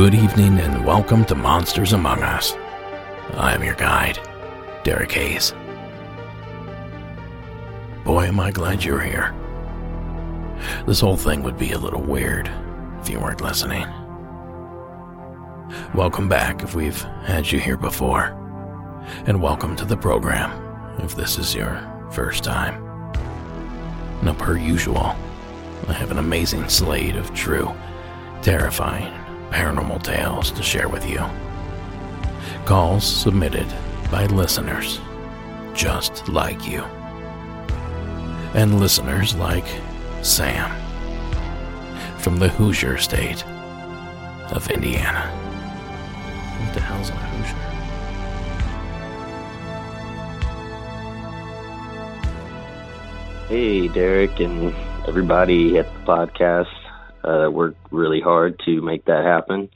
Good evening and welcome to Monsters Among Us. I am your guide, Derek Hayes. Boy, am I glad you're here. This whole thing would be a little weird if you weren't listening. Welcome back if we've had you here before, and welcome to the program if this is your first time. Now, per usual, I have an amazing slate of true, terrifying, paranormal tales to share with you. Calls submitted by listeners just like you. And listeners like Sam from the Hoosier state of Indiana. What the hell's a Hoosier? Hey, Derek, and everybody at the podcast uh, worked really hard to make that happen.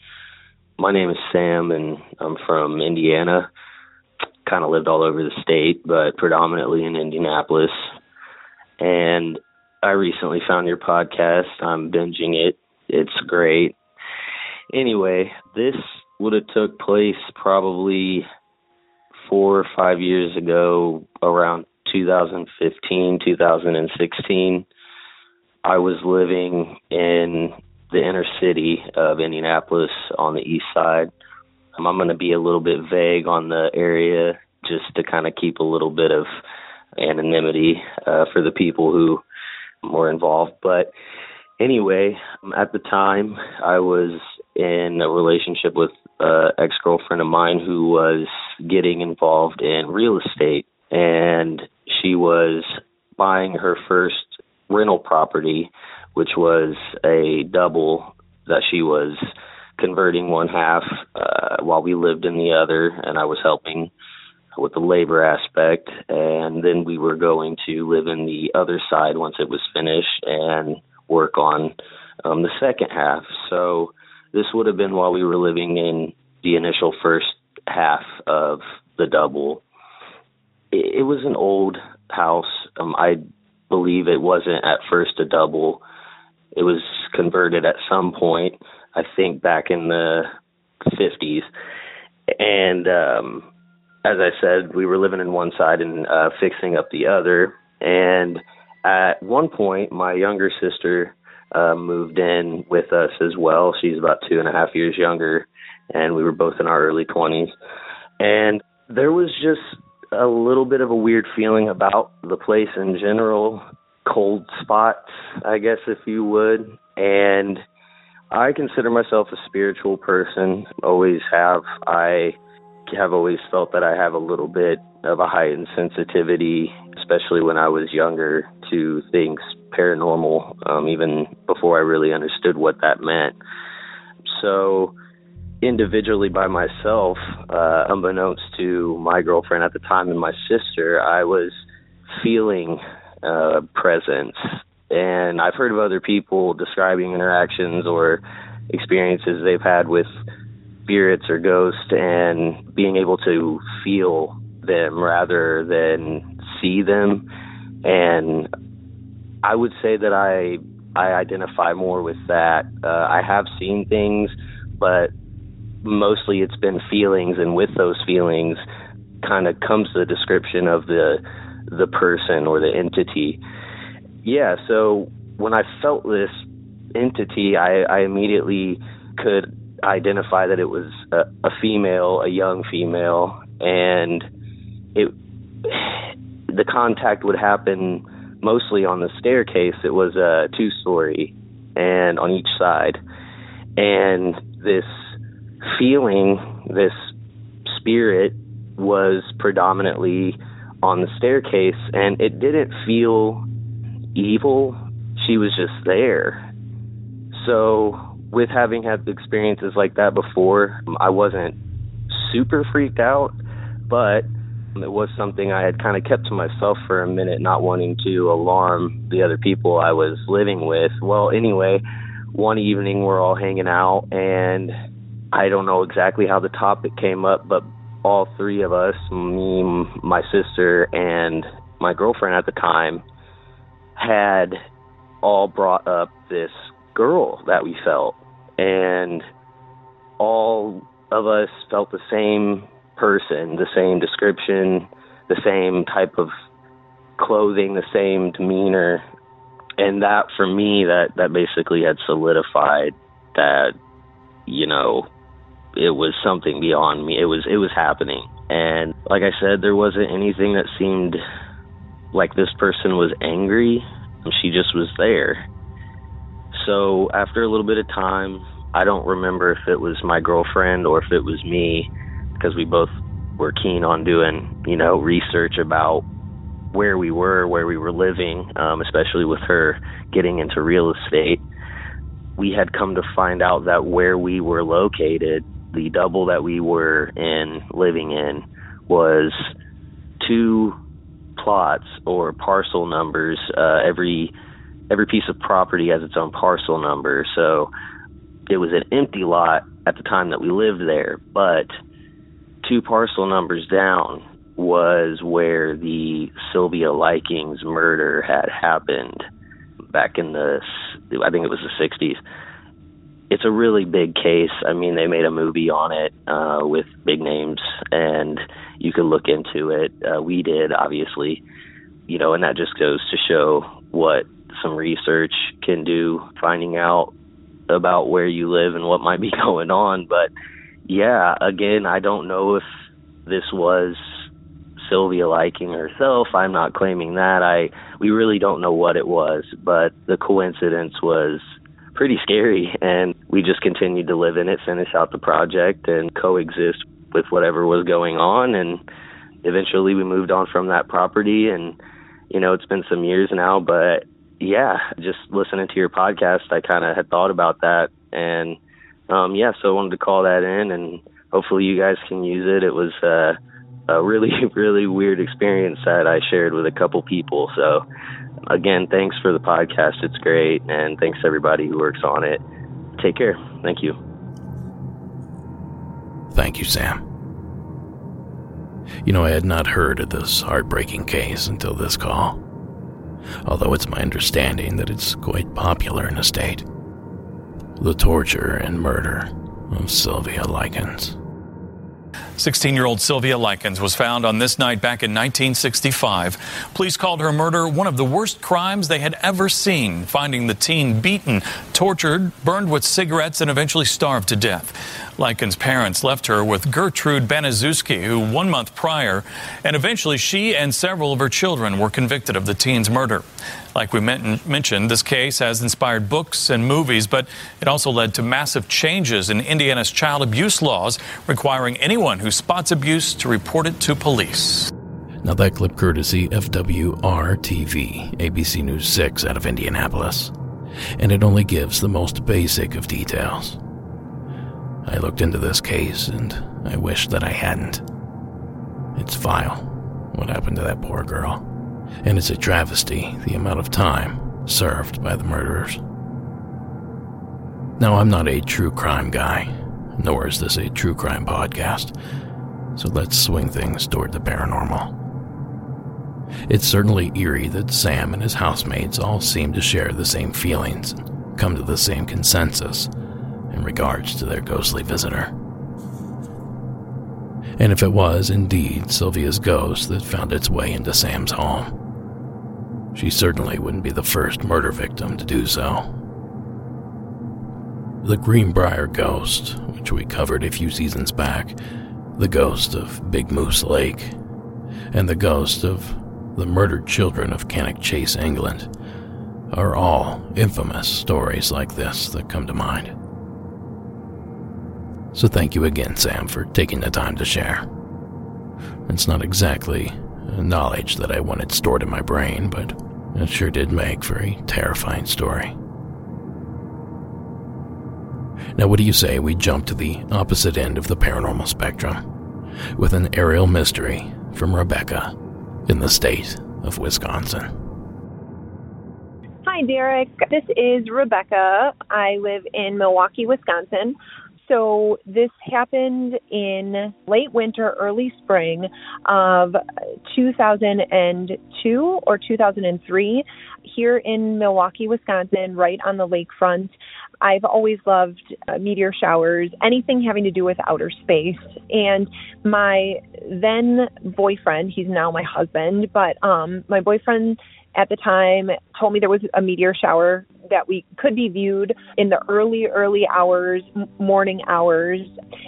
My name is Sam, and I'm from Indiana. Kind of lived all over the state, but predominantly in Indianapolis. And I recently found your podcast. I'm binging it. It's great. Anyway, this would have took place probably four or five years ago, around 2015, 2016. I was living in the inner city of Indianapolis on the east side. Um, I'm going to be a little bit vague on the area just to kind of keep a little bit of anonymity uh, for the people who were involved. But anyway, um, at the time, I was in a relationship with an ex girlfriend of mine who was getting involved in real estate. And she was buying her first rental property, which was a double that she was converting one half uh, while we lived in the other, and I was helping with the labor aspect. And then we were going to live in the other side once it was finished and work on um, the second half. So this would have been while we were living in the initial first half of the double. It, it was an old house. Um, I believe it wasn't at first a double. It was converted at some point, I think back in the 50s. And um as I said, we were living in one side and uh fixing up the other. And at one point, my younger sister uh, moved in with us as well. She's about two and a half years younger, and we were both in our early 20s. And there was just a little bit of a weird feeling about the place in general, cold spots, I guess, if you would. And I consider myself a spiritual person, always have. I have always felt that I have a little bit of a heightened sensitivity, especially when I was younger, to things paranormal, um, even before I really understood what that meant. So, individually by myself, uh, unbeknownst to my girlfriend at the time and my sister, I was feeling uh, presence. And I've heard of other people describing interactions or experiences they've had with spirits or ghosts and being able to feel them rather than see them. And I would say that I I identify more with that. Uh, I have seen things, but mostly it's been feelings, and with those feelings, kind of comes the description of the the person or the entity. Yeah, so when I felt this entity, I, I immediately could identify that it was a, a female, a young female, and it the contact would happen mostly on the staircase. It was a two story and on each side. And this feeling, this spirit was predominantly on the staircase and it didn't feel evil. She was just there. So, with having had experiences like that before, I wasn't super freaked out, but it was something I had kind of kept to myself for a minute, not wanting to alarm the other people I was living with. Well, anyway, one evening we're all hanging out, and I don't know exactly how the topic came up, but all three of us, me, my sister, and my girlfriend at the time, had all brought up this girl that we felt. And all of us felt the same person, the same description, the same type of clothing, the same demeanor. And that for me that that basically had solidified that you know it was something beyond me. It was it was happening. And like I said, there wasn't anything that seemed like this person was angry. She just was there. So after a little bit of time, I don't remember if it was my girlfriend or if it was me, because we both were keen on doing, you know, research about where we were, where we were living, um, especially with her getting into real estate. We had come to find out that where we were located, the double that we were in living in, was two plots or parcel numbers. Uh, every every piece of property has its own parcel number, so it was an empty lot at the time that we lived there, but two parcel numbers down was where the Sylvia Likens murder had happened back in the I think it was the 60s. It's a really big case. I mean, they made a movie on it uh with big names and you can look into it. Uh we did obviously. You know, and that just goes to show what some research can do finding out about where you live and what might be going on. But yeah, again, I don't know if this was Sylvia Likens herself. I'm not claiming that. I we really don't know what it was, but the coincidence was pretty scary and we just continued to live in it, finish out the project and coexist with whatever was going on and eventually we moved on from that property and you know, it's been some years now, but yeah, just listening to your podcast, I kind of had thought about that, and um, yeah, so I wanted to call that in, and hopefully you guys can use it. It was uh, a really, really weird experience that I shared with a couple people. So again, thanks for the podcast. It's great, and thanks to everybody who works on it. Take care. Thank you. Thank you, Sam. You know, I had not heard of this heartbreaking case until this call although it's my understanding that it's quite popular in the state. The torture and murder of Sylvia Likens. 16 year old Sylvia Likens was found on this night back in 1965. Police called her murder one of the worst crimes they had ever seen, finding the teen beaten, tortured, burned with cigarettes, and eventually starved to death. Likens' parents left her with Gertrude Baniszewski, who one month prior, and eventually she and several of her children were convicted of the teen's murder. Like we mentioned, this case has inspired books and movies, but it also led to massive changes in Indiana's child abuse laws, requiring anyone who spots abuse to report it to police. Now, that clip courtesy of WRTV, ABC News 6 out of Indianapolis. And it only gives the most basic of details. I looked into this case and I wish that I hadn't. It's vile what happened to that poor girl, and it's a travesty the amount of time served by the murderers. Now, I'm not a true crime guy, nor is this a true crime podcast, so let's swing things toward the paranormal. It's certainly eerie that Sam and his housemates all seem to share the same feelings and come to the same consensus in regards to their ghostly visitor. And if it was indeed Sylvia's ghost that found its way into Sam's home, she certainly wouldn't be the first murder victim to do so. The Greenbrier ghost, which we covered a few seasons back, the ghost of Big Moose Lake, and the ghost of the murdered children of Cannock Chase, England, are all infamous stories like this that come to mind. So thank you again, Sam, for taking the time to share. It's not exactly knowledge that I wanted stored in my brain, but it sure did make for a terrifying story. Now, what do you say we jump to the opposite end of the paranormal spectrum with an aerial mystery from Rebecca in the state of Wisconsin? Hi, Derek. This is Rebecca. I live in Milwaukee, Wisconsin. So this happened in late winter, early spring of 2002 or 2003 here in Milwaukee, Wisconsin, right on the lakefront. I've always loved uh, meteor showers, anything having to do with outer space. And my then boyfriend, he's now my husband, but um my boyfriend at the time told me there was a meteor shower that we could be viewed in the early early hours morning hours.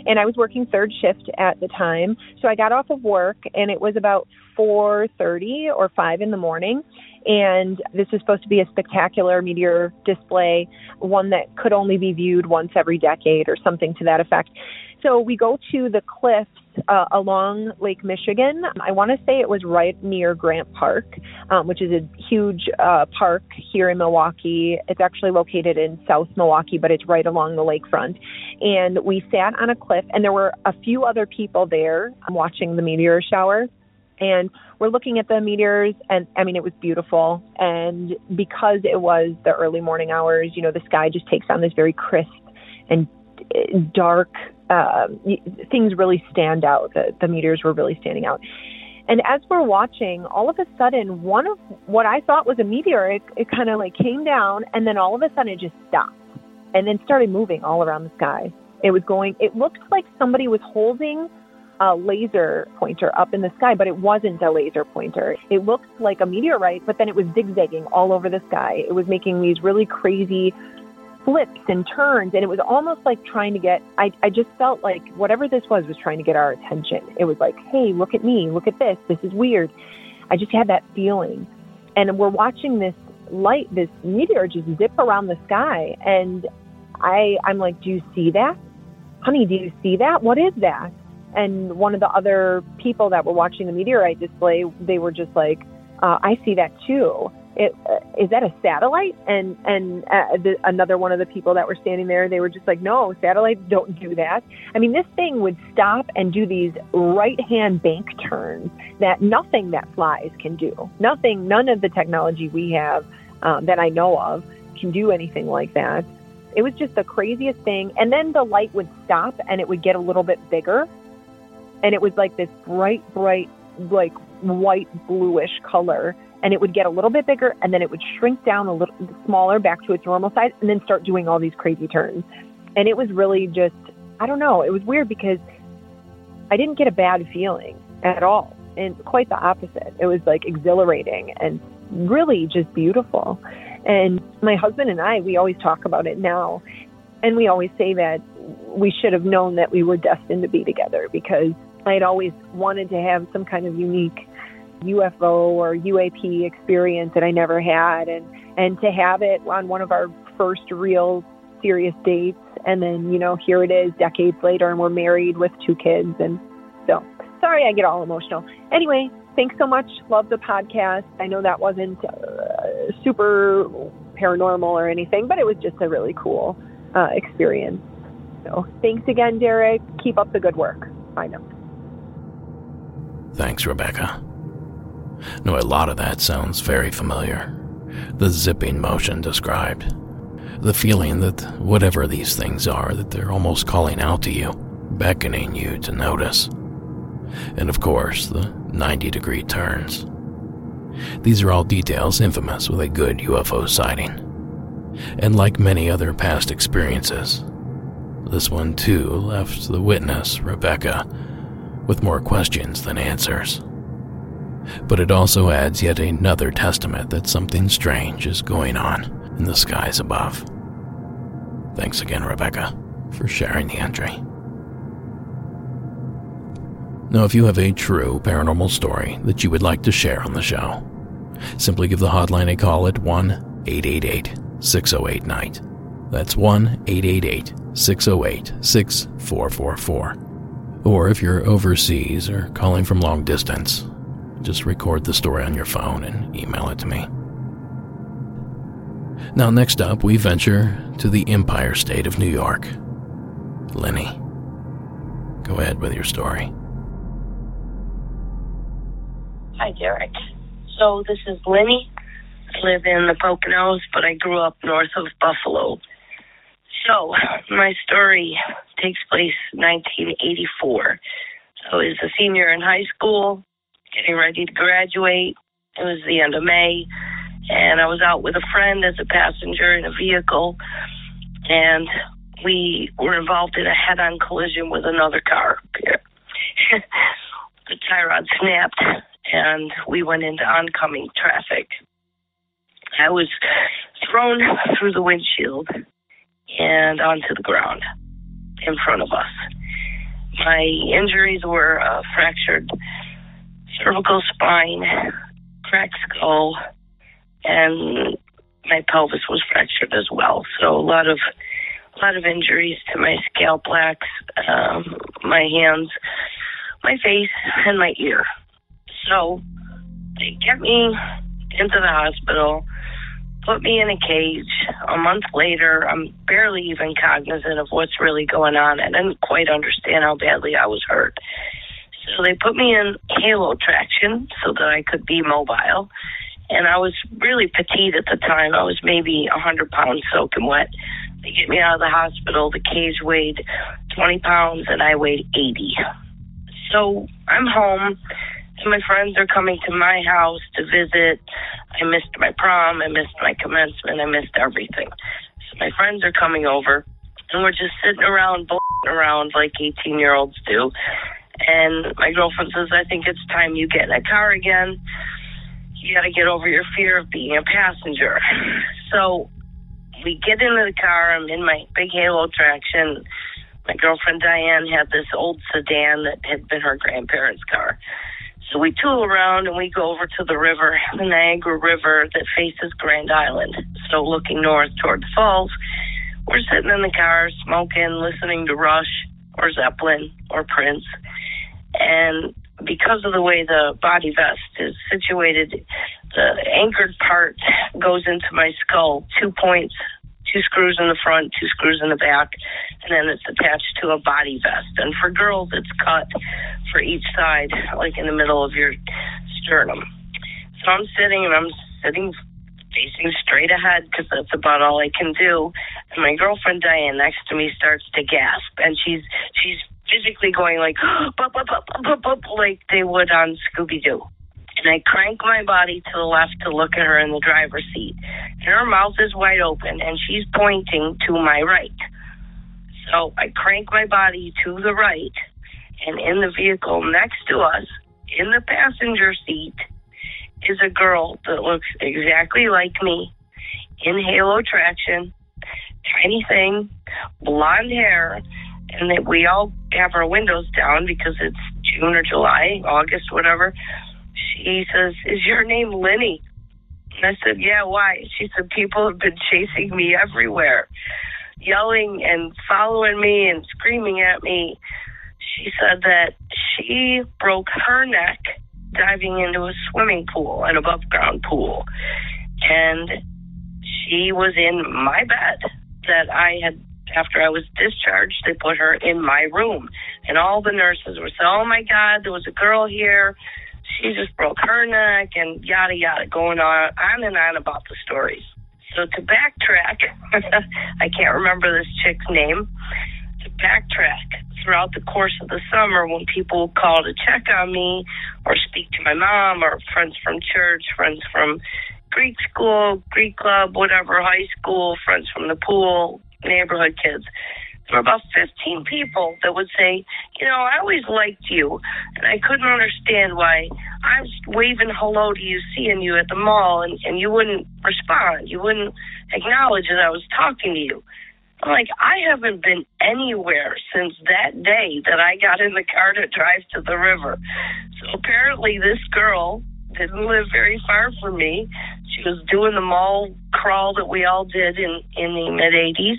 And i was working third shift at the time. So i got off of work and it was about 4:30 or 5 in the morning. And this is supposed to be a spectacular meteor display one that could only be viewed once every decade or something to that effect. So we go to the cliffs uh, along Lake Michigan. I want to say it was right near Grant Park, um, which is a huge uh, park here in Milwaukee. It's actually located in South Milwaukee, but it's right along the lakefront. And we sat on a cliff, and there were a few other people there watching the meteor shower and we're looking at the meteors and i mean it was beautiful and because it was the early morning hours you know the sky just takes on this very crisp and uh, dark uh, things really stand out. The, the meteors were really standing out. And as we're watching, all of a sudden, one of what I thought was a meteor, it, it kind of like came down, and then all of a sudden it just stopped, and then started moving all around the sky. It was going. It looked like somebody was holding a laser pointer up in the sky, but it wasn't a laser pointer. It looked like a meteorite, but then it was zigzagging all over the sky. It was making these really crazy flips and turns and it was almost like trying to get I, I just felt like whatever this was was trying to get our attention. It was like hey look at me look at this this is weird. I just had that feeling. And we're watching this light this meteor just zip around the sky and i i'm like do you see that? Honey do you see that? What is that? And one of the other people that were watching the meteorite display they were just like uh, i see that too it, uh, is that a satellite? And and uh, the, another one of the people that were standing there, they were just like, no, satellites don't do that. I mean, this thing would stop and do these right hand bank turns that nothing that flies can do. Nothing, none of the technology we have um, that I know of can do anything like that. It was just the craziest thing. And then the light would stop and it would get a little bit bigger. And it was like this bright, bright, like white bluish color and it would get a little bit bigger and then it would shrink down a little smaller back to its normal size and then start doing all these crazy turns. And it was really just, I don't know, it was weird because I didn't get a bad feeling at all. And quite the opposite. It was like exhilarating and really just beautiful. And my husband and I, we always talk about it now. And we always say that we should have known that we were destined to be together because I had always wanted to have some kind of unique UFO or UAP experience that I never had, and and to have it on one of our first real serious dates, and then you know here it is decades later, and we're married with two kids, and so sorry I get all emotional. Anyway, thanks so much. Love the podcast. I know that wasn't uh, super paranormal or anything, but it was just a really cool uh, experience. So thanks again, Derek. Keep up the good work. Bye now. Thanks, Rebecca. No, a lot of that sounds very familiar. The zipping motion described. The feeling that whatever these things are, that they're almost calling out to you, beckoning you to notice. And of course, the 90 degree turns. These are all details infamous with a good UFO sighting. And like many other past experiences, this one too left the witness, Rebecca, with more questions than answers but it also adds yet another testament that something strange is going on in the skies above. Thanks again, Rebecca, for sharing the entry. Now, if you have a true paranormal story that you would like to share on the show, simply give the hotline a call at 1 888 608 Night. That's 1 888 608 6444. Or if you're overseas or calling from long distance, just record the story on your phone and email it to me. Now, next up, we venture to the Empire State of New York. Lenny, go ahead with your story. Hi, Derek. So, this is Lenny. I live in the Poconos, but I grew up north of Buffalo. So, my story takes place 1984. I was a senior in high school, getting ready to graduate. It was the end of May, and I was out with a friend as a passenger in a vehicle, and we were involved in a head-on collision with another car. the tie rod snapped, and we went into oncoming traffic. I was thrown through the windshield and onto the ground in front of us. My injuries were a fractured cervical spine, cracked skull, and my pelvis was fractured as well. So a lot of a lot of injuries to my scalp plaques, um, my hands, my face, and my ear. So they get me into the hospital put me in a cage. A month later, I'm barely even cognizant of what's really going on. I didn't quite understand how badly I was hurt. So they put me in halo traction so that I could be mobile. And I was really petite at the time. I was maybe 100 pounds soaking wet. They get me out of the hospital. The cage weighed 20 pounds and I weighed 80. So I'm home and my friends are coming to my house to visit. I missed my prom, I missed my commencement, I missed everything. So my friends are coming over, and we're just sitting around, around like 18 year olds do. And my girlfriend says, I think it's time you get in a car again. You got to get over your fear of being a passenger. So we get into the car. I'm in my big halo traction. My girlfriend Diane had this old sedan that had been her grandparents' car. So we tool around and we go over to the river, the Niagara River that faces Grand Island. So looking north toward the falls, we're sitting in the car smoking, listening to Rush or Zeppelin or Prince. And because of the way the body vest is situated, the anchored part goes into my skull, two points two screws in the front, two screws in the back, and then it's attached to a body vest. And for girls, it's cut for each side, like in the middle of your sternum. So I'm sitting and I'm sitting facing straight ahead because that's about all I can do. And my girlfriend Diane next to me starts to gasp, and she's she's physically going like, bup, bup, bup, bup, bup, like they would on Scooby Doo and I crank my body to the left to look at her in the driver's seat. And her mouth is wide open and she's pointing to my right. So I crank my body to the right, and in the vehicle next to us, in the passenger seat, is a girl that looks exactly like me in halo traction, tiny thing, blonde hair, and that we all have our windows down because it's June or July, August, whatever She says, Is your name Lenny? And I said, Yeah, why? She said, People have been chasing me everywhere, yelling and following me and screaming at me. She said that she broke her neck diving into a swimming pool, an above ground pool. And she was in my bed that I had after I was discharged, they put her in my room. And all the nurses were saying, Oh my God, there was a girl here she just broke her neck and yada yada, going on on and on about the stories. So to backtrack, I can't remember this chick's name. To backtrack throughout the course of the summer, when people call to check on me or speak to my mom or friends from church, friends from Greek school, Greek club, whatever, high school, friends from the pool, neighborhood kids, there were about 15 people that would say, you know, I always liked you, and I couldn't understand why I was waving hello to you, seeing you at the mall, and, and you wouldn't respond. You wouldn't acknowledge that I was talking to you. I'm like, I haven't been anywhere since that day that I got in the car to drive to the river. So apparently, this girl didn't live very far from me. She was doing the mall crawl that we all did in in the mid 80s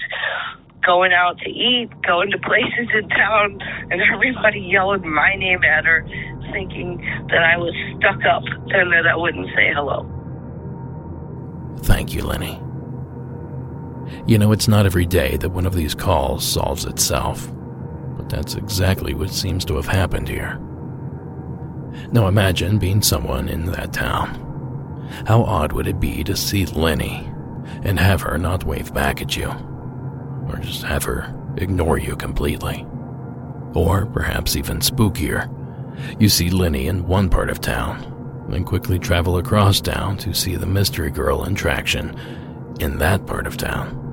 going out to eat, going to places in town, and everybody yelling my name at her, thinking that I was stuck up and that I wouldn't say hello. Thank you, Lenny. You know, it's not every day that one of these calls solves itself, but that's exactly what seems to have happened here. Now imagine being someone in that town. How odd would it be to see Lenny and have her not wave back at you? or just have her ignore you completely. Or perhaps even spookier, you see Lenny in one part of town, then quickly travel across town to see the mystery girl in traction in that part of town.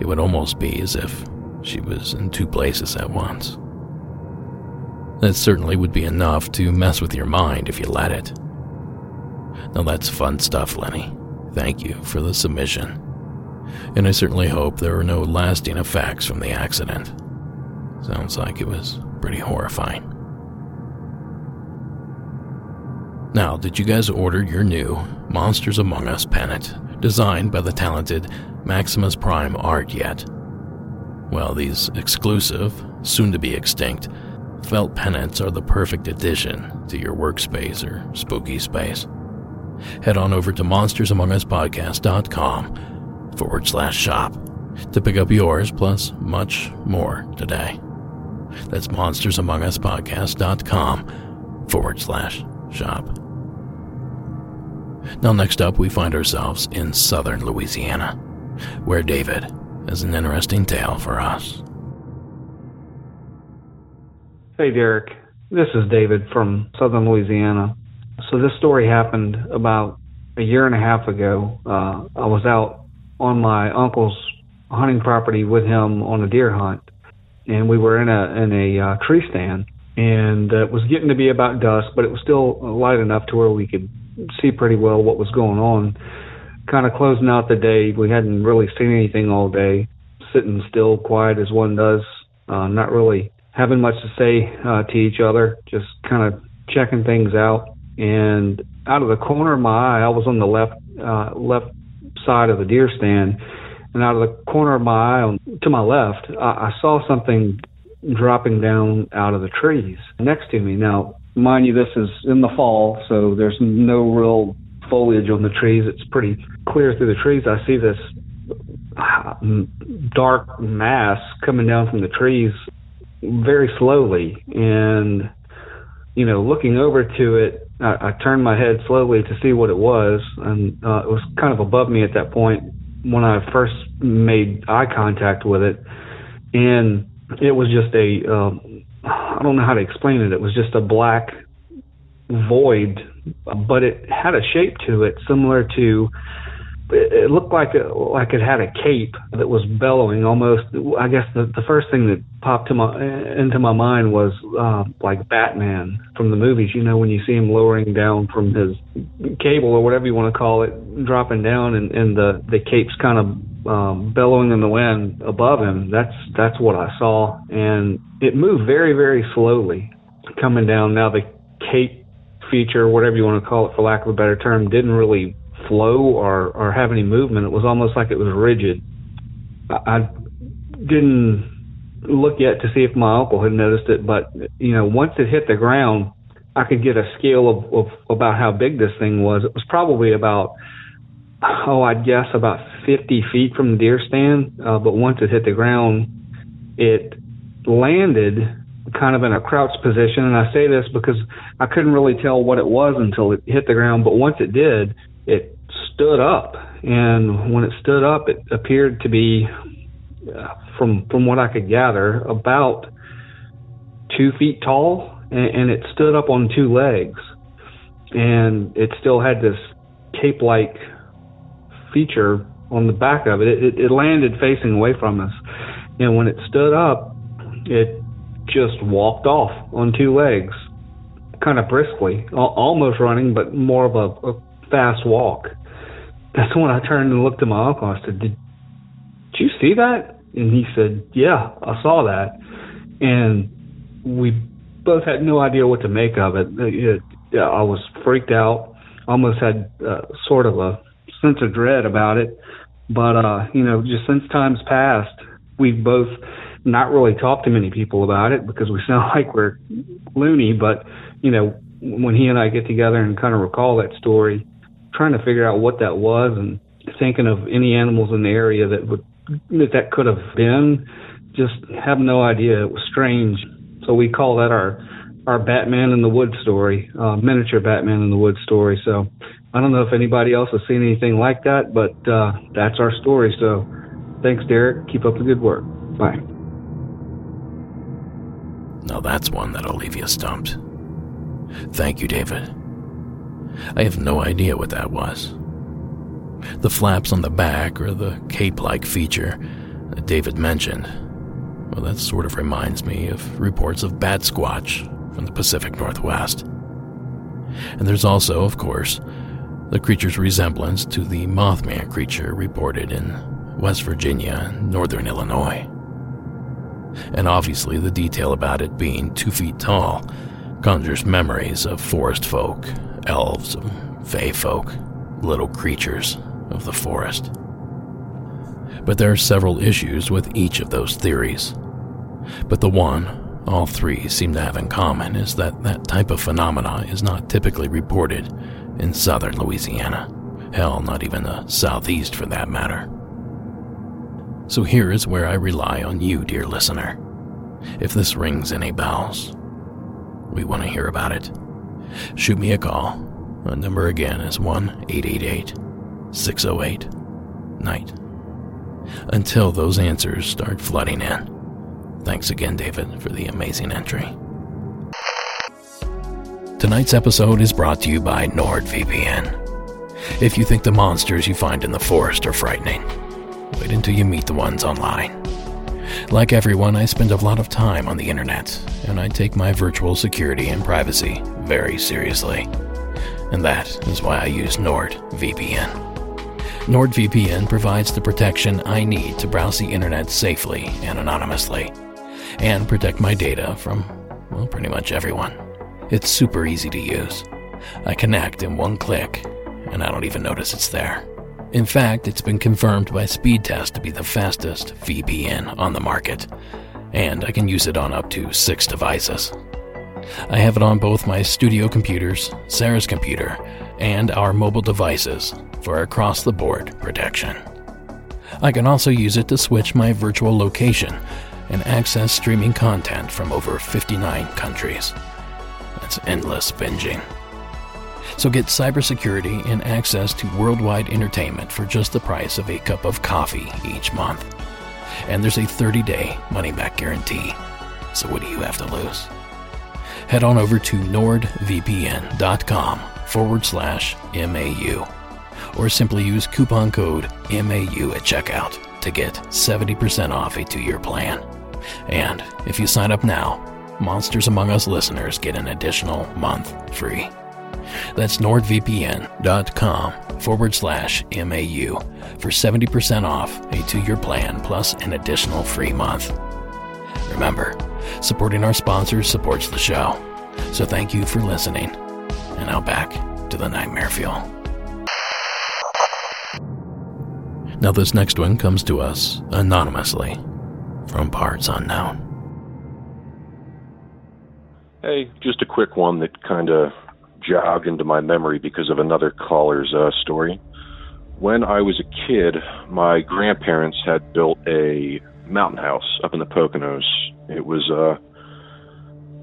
It would almost be as if she was in two places at once. That certainly would be enough to mess with your mind if you let it. Now that's fun stuff, Lenny. Thank you for the submission. And I certainly hope there are no lasting effects from the accident. Sounds like it was pretty horrifying. Now, did you guys order your new Monsters Among Us pennant, designed by the talented Maximus Prime Art yet? Well, these exclusive, soon to be extinct, felt pennants are the perfect addition to your workspace or spooky space. Head on over to monstersamonguspodcast.com forward slash shop to pick up yours plus much more today. That's monstersamonguspodcast.com forward slash shop. Now, next up, we find ourselves in southern Louisiana, where David has an interesting tale for us. Hey, Derek. This is David from southern Louisiana. So, this story happened about a year and a half ago. Uh, I was out on my uncle's hunting property with him on a deer hunt, and we were in a in a uh, tree stand, and uh, it was getting to be about dusk, but it was still light enough to where we could see pretty well what was going on. Kind of closing out the day, we hadn't really seen anything all day, sitting still, quiet as one does, uh, not really having much to say uh, to each other, just kind of checking things out. And out of the corner of my eye, I was on the left uh, left side of the deer stand, and out of the corner of my eye to my left, I, I saw something dropping down out of the trees next to me. Now, mind you, this is in the fall, so there's no real foliage on the trees. It's pretty clear through the trees. I see this uh, dark mass coming down from the trees very slowly, and you know, looking over to it, I, I turned my head slowly to see what it was, and uh, it was kind of above me at that point when I first made eye contact with it, and it was just a um, I don't know how to explain it. It was just a black void, but it had a shape to it similar to. It looked like it, like it had a cape that was bellowing almost. I guess the the first thing that popped to my into my mind was uh, like Batman from the movies. You know, when you see him lowering down from his cable or whatever you want to call it, dropping down, and, and the the cape's kind of um, bellowing in the wind above him. That's that's what I saw, and it moved very very slowly, coming down. Now the cape feature, whatever you want to call it, for lack of a better term, didn't really flow or or have any movement. It was almost like it was rigid. I, I didn't look yet to see if my uncle had noticed it, but you know, once it hit the ground, I could get a scale of, of about how big this thing was. It was probably about oh, I'd guess about 50 feet from the deer stand. Uh, but once it hit the ground, it landed kind of in a crouched position. And I say this because I couldn't really tell what it was until it hit the ground. But once it did, it stood up. And when it stood up, it appeared to be, uh, from from what I could gather, about two feet tall, and, and it stood up on two legs, and it still had this cape-like feature on the back of it. It, it, landed facing away from us, and when it stood up, it just walked off on two legs, kind of briskly, almost running, but more of a, a fast walk. That's when I turned and looked at my uncle. I said, "Did, did you see that?" And he said, "Yeah, I saw that." And we both had no idea what to make of it. it yeah, I was freaked out. Almost had uh, sort of a sense of dread about it. But uh, you know, just since times passed, we've both not really talked to many people about it because we sound like we're loony. But you know, when he and I get together and kind of recall that story, trying to figure out what that was and thinking of any animals in the area that would that that could have been, just have no idea. It was strange. So we call that our our Batman in the Woods story, uh, miniature Batman in the Woods story. So I don't know if anybody else has seen anything like that, but uh, that's our story. So thanks, Derek. Keep up the good work. Bye. Now that's one that'll leave you stumped. Thank you, David. I have no idea what that was. The flaps on the back, or the cape like feature that David mentioned, well, that sort of reminds me of reports of Batsquatch from the Pacific Northwest. And there's also, of course, the creature's resemblance to the Mothman creature reported in West Virginia and northern Illinois. And obviously, the detail about it being two feet tall conjures memories of forest folk, elves, fey folk, little creatures of the forest. But there are several issues with each of those theories. But the one all three seem to have in common is that that type of phenomena is not typically reported in southern Louisiana. Hell, not even the southeast for that matter. So here is where I rely on you, dear listener. If this rings any bells, we want to hear about it. Shoot me a call. The number again is 1 888 608 Night. Until those answers start flooding in. Thanks again, David, for the amazing entry. Tonight's episode is brought to you by NordVPN. If you think the monsters you find in the forest are frightening, wait until you meet the ones online. Like everyone, I spend a lot of time on the internet, and I take my virtual security and privacy very seriously. And that is why I use NordVPN. NordVPN provides the protection I need to browse the internet safely and anonymously, and protect my data from, well, pretty much everyone. It's super easy to use. I connect in one click, and I don't even notice it's there. In fact, it's been confirmed by Speedtest to be the fastest VPN on the market, and I can use it on up to six devices. I have it on both my studio computers, Sarah's computer, and our mobile devices for across the board protection. I can also use it to switch my virtual location and access streaming content from over 59 countries. That's endless binging. So get cybersecurity and access to worldwide entertainment for just the price of a cup of coffee each month. And there's a 30 day money back guarantee. So what do you have to lose? Head on over to nordvpn.com forward slash MAU or simply use coupon code MAU at checkout to get 70% off a two year plan. And if you sign up now, Monsters Among Us listeners get an additional month free. That's nordvpn.com forward slash MAU for 70% off a two year plan plus an additional free month. Remember, supporting our sponsors supports the show. So thank you for listening. And now back to the Nightmare Fuel. Now, this next one comes to us anonymously from parts unknown. Hey, just a quick one that kind of jogged into my memory because of another caller's uh, story. When I was a kid, my grandparents had built a mountain house up in the Poconos. It was a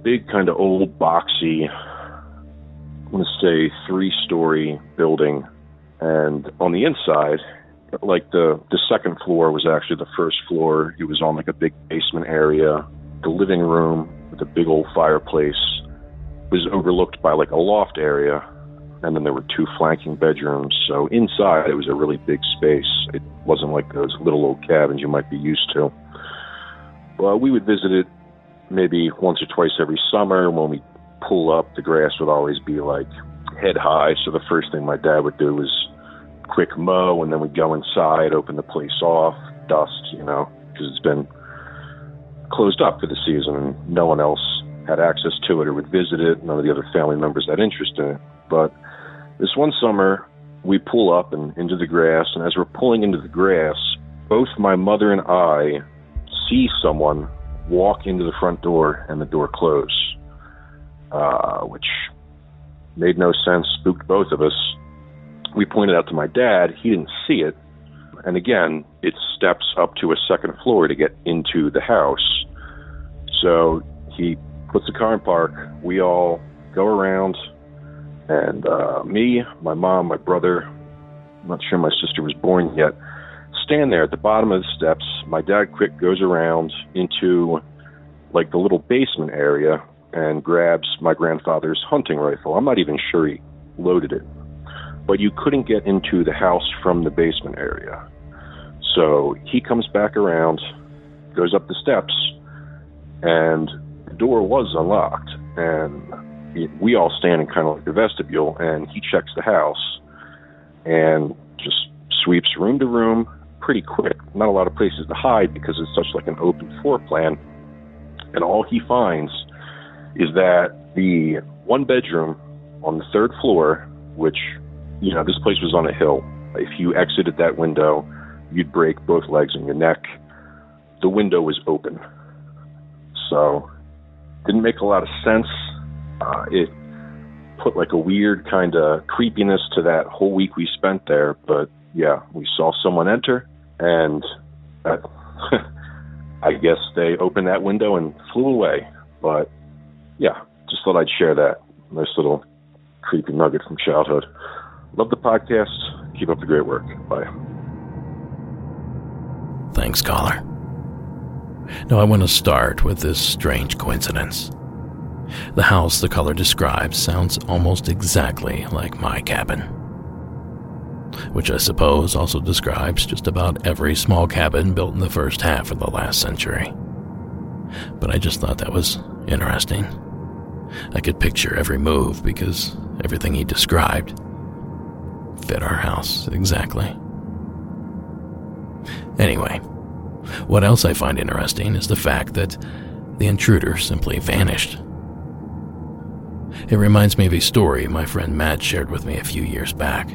big, kind of old, boxy, I want to say three story building. And on the inside, like the the second floor was actually the first floor. It was on like a big basement area. The living room with a big old fireplace was overlooked by like a loft area, and then there were two flanking bedrooms. So inside it was a really big space. It wasn't like those little old cabins you might be used to. Well, we would visit it maybe once or twice every summer. When we pull up, the grass would always be like head high. So the first thing my dad would do was quick mow, and then we'd go inside, open the place off, dust, you know, because it's been closed up for the season, and no one else had access to it or would visit it. None of the other family members had interest in it. But this one summer, we pull up and into the grass, and as we're pulling into the grass, both my mother and I see someone walk into the front door and the door close, uh, which made no sense, spooked both of us we pointed out to my dad. He didn't see it. And again, it steps up to a second floor to get into the house. So he puts the car in park. We all go around, and uh, me, my mom, my brother, I'm not sure my sister was born yet, stand there at the bottom of the steps. My dad quick goes around into like the little basement area and grabs my grandfather's hunting rifle. I'm not even sure he loaded it. But you couldn't get into the house from the basement area. So he comes back around, goes up the steps, and door was unlocked. And we all stand in kind of like the vestibule, and he checks the house and just sweeps room to room pretty quick. Not a lot of places to hide because it's such like an open floor plan. And all he finds is that the one bedroom on the third floor, which, you know, this place was on a hill. If you exited that window, you'd break both legs and your neck. The window was open. So, didn't make a lot of sense. Uh, it put like a weird kind of creepiness to that whole week we spent there. But yeah, we saw someone enter, and that, I guess they opened that window and flew away. But yeah, just thought I'd share that nice little creepy nugget from childhood. Love the podcast. Keep up the great work. Bye. Thanks, caller. Now, I want to start with this strange coincidence. The house the caller describes sounds almost exactly like my cabin, which I suppose also describes just about every small cabin built in the first half of the last century. But I just thought that was interesting. I could picture every move because everything he described fit our house exactly. Anyway, what else I find interesting is the fact that the intruder simply vanished. It reminds me of a story my friend Matt shared with me a few years back.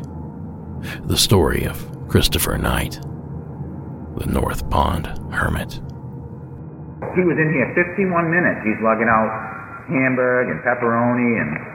The story of Christopher Knight, the North Pond Hermit. He was in here 51 minutes. He's lugging out hamburg and pepperoni and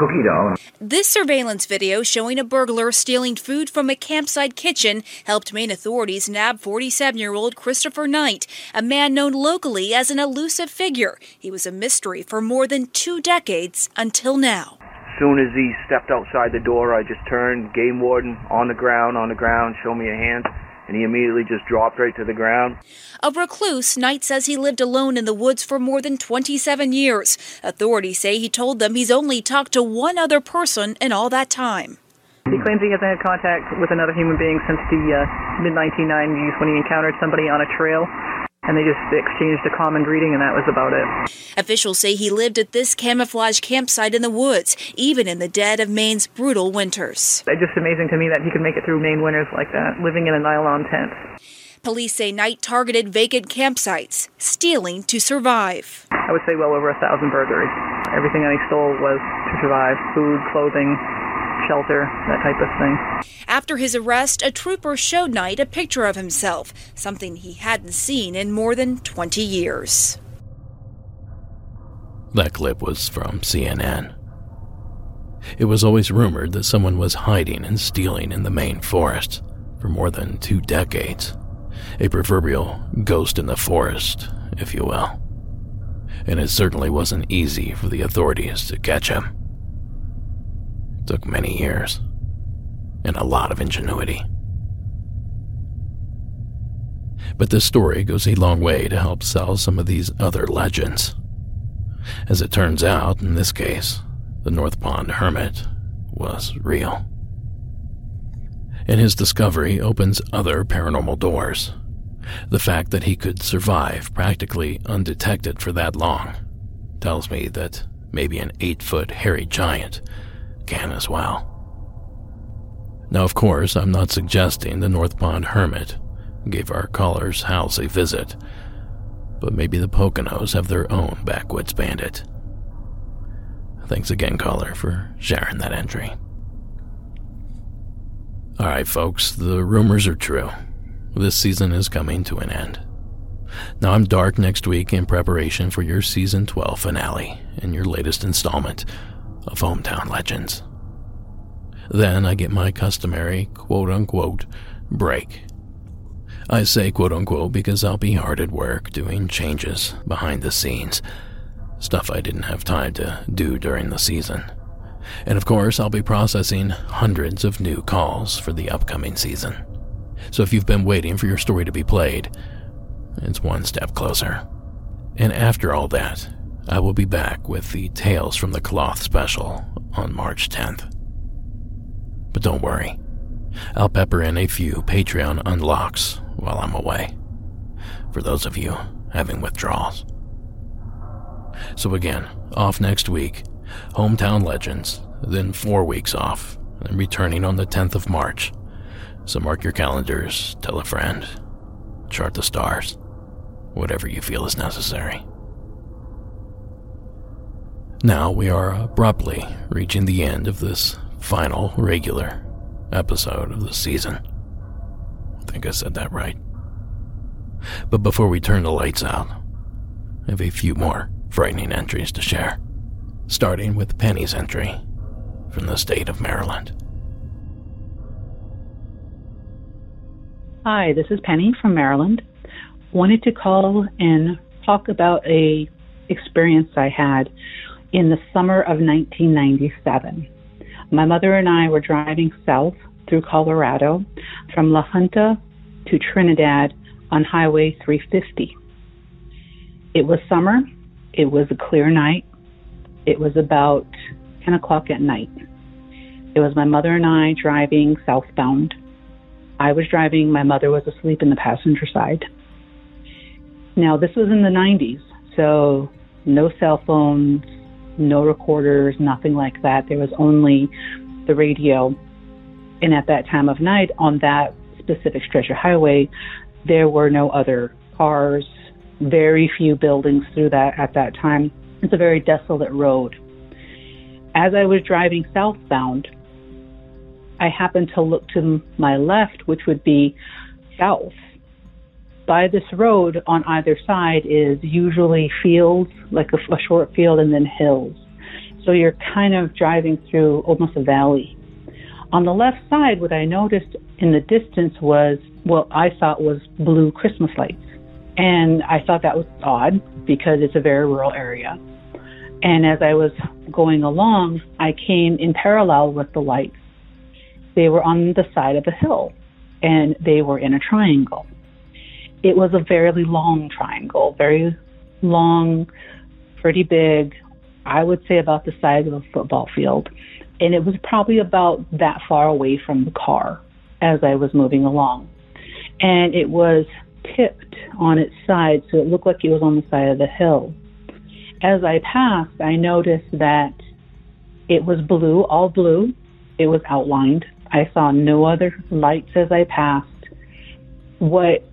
cookie dough. This surveillance video showing a burglar stealing food from a campsite kitchen helped Maine authorities nab 47 year old Christopher Knight, a man known locally as an elusive figure. He was a mystery for more than two decades until now. As soon as he stepped outside the door, I just turned, game warden on the ground, on the ground, show me a hand and he immediately just dropped right to the ground. A recluse, Knight says he lived alone in the woods for more than 27 years. Authorities say he told them he's only talked to one other person in all that time. He claims he hasn't had contact with another human being since the uh, mid 1990s when he encountered somebody on a trail and they just exchanged a common greeting, and that was about it. Officials say he lived at this camouflage campsite in the woods, even in the dead of Maine's brutal winters. It's just amazing to me that he could make it through Maine winters like that, living in a nylon tent. Police say Knight targeted vacant campsites, stealing to survive. I would say well over a thousand burglaries. Everything that he stole was to survive food, clothing, shelter, that type of thing. After his arrest, a trooper showed Knight a picture of himself, something he hadn't seen in more than 20 years. That clip was from CNN. It was always rumored that someone was hiding and stealing in the Maine forest for more than two decades. A proverbial ghost in the forest, if you will. And it certainly wasn't easy for the authorities to catch him. Took many years and a lot of ingenuity. But this story goes a long way to help sell some of these other legends. As it turns out, in this case, the North Pond Hermit was real. And his discovery opens other paranormal doors. The fact that he could survive practically undetected for that long tells me that maybe an eight foot hairy giant can as well. Now, of course, I'm not suggesting the North Pond Hermit gave our caller's house a visit, but maybe the Poconos have their own backwoods bandit. Thanks again, caller, for sharing that entry. Alright, folks, the rumors are true. This season is coming to an end. Now, I'm dark next week in preparation for your season 12 finale and your latest installment of Hometown Legends. Then I get my customary quote unquote break. I say quote unquote because I'll be hard at work doing changes behind the scenes, stuff I didn't have time to do during the season. And of course, I'll be processing hundreds of new calls for the upcoming season. So if you've been waiting for your story to be played, it's one step closer. And after all that, I will be back with the Tales from the Cloth special on March 10th. But don't worry, I'll pepper in a few Patreon unlocks while I'm away, for those of you having withdrawals. So again, off next week, Hometown Legends, then four weeks off, and returning on the 10th of March. So mark your calendars, tell a friend, chart the stars, whatever you feel is necessary. Now we are abruptly reaching the end of this final regular episode of the season. I think I said that right. But before we turn the lights out, I have a few more frightening entries to share, starting with Penny's entry from the state of Maryland. Hi, this is Penny from Maryland. Wanted to call and talk about a experience I had in the summer of 1997. My mother and I were driving south through Colorado from La Junta to Trinidad on Highway 350. It was summer. It was a clear night. It was about 10 o'clock at night. It was my mother and I driving southbound. I was driving, my mother was asleep in the passenger side. Now, this was in the 90s, so no cell phones, no recorders, nothing like that. There was only the radio. And at that time of night, on that specific stretch of highway, there were no other cars, very few buildings through that at that time. It's a very desolate road. As I was driving southbound, I happened to look to my left, which would be south. By this road on either side is usually fields, like a, a short field, and then hills. So you're kind of driving through almost a valley. On the left side, what I noticed in the distance was what I thought was blue Christmas lights. And I thought that was odd because it's a very rural area. And as I was going along, I came in parallel with the lights. They were on the side of a hill and they were in a triangle. It was a very long triangle, very long, pretty big. I would say about the size of a football field. And it was probably about that far away from the car as I was moving along. And it was tipped on its side, so it looked like it was on the side of the hill. As I passed, I noticed that it was blue, all blue. It was outlined. I saw no other lights as I passed. What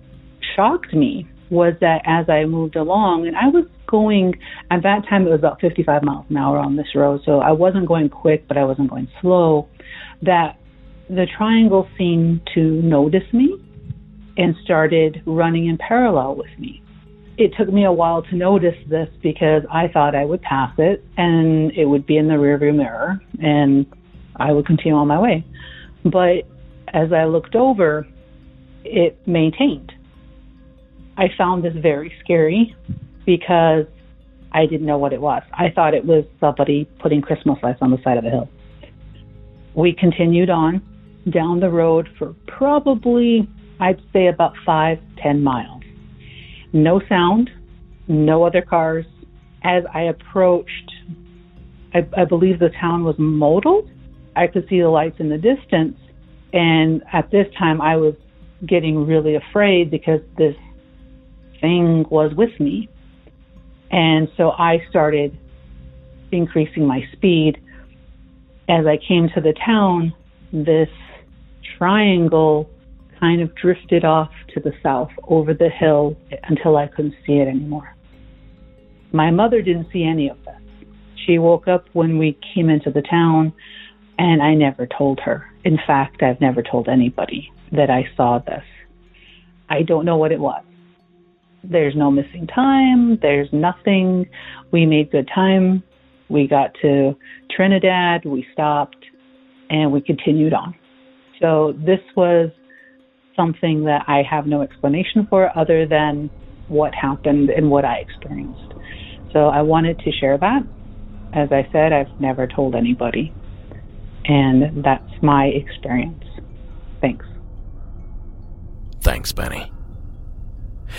shocked me was that as I moved along, and I was going, at that time it was about 55 miles an hour on this road, so I wasn't going quick, but I wasn't going slow, that the triangle seemed to notice me and started running in parallel with me. It took me a while to notice this because I thought I would pass it and it would be in the rearview mirror and I would continue on my way. But as I looked over, it maintained. I found this very scary because I didn't know what it was. I thought it was somebody putting Christmas lights on the side of the hill. We continued on down the road for probably I'd say about five, ten miles. No sound, no other cars. As I approached, I, I believe the town was Model. I could see the lights in the distance. And at this time, I was getting really afraid because this thing was with me. And so I started increasing my speed. As I came to the town, this triangle kind of drifted off to the south over the hill until I couldn't see it anymore. My mother didn't see any of this. She woke up when we came into the town, and I never told her. In fact, I've never told anybody that I saw this. I don't know what it was. There's no missing time, there's nothing. We made good time. We got to Trinidad, we stopped, and we continued on. So this was something that I have no explanation for other than what happened and what I experienced. So I wanted to share that. As I said, I've never told anybody. And that's my experience. Thanks. Thanks, Penny.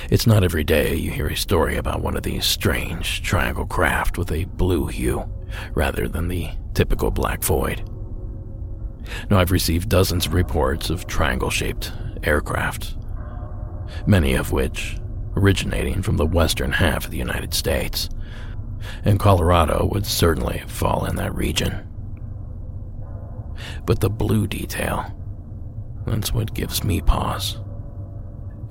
It's not every day you hear a story about one of these strange triangle craft with a blue hue rather than the typical black void. Now, I've received dozens of reports of triangle shaped aircraft, many of which originating from the western half of the United States, and Colorado would certainly fall in that region. But the blue detail, that's what gives me pause.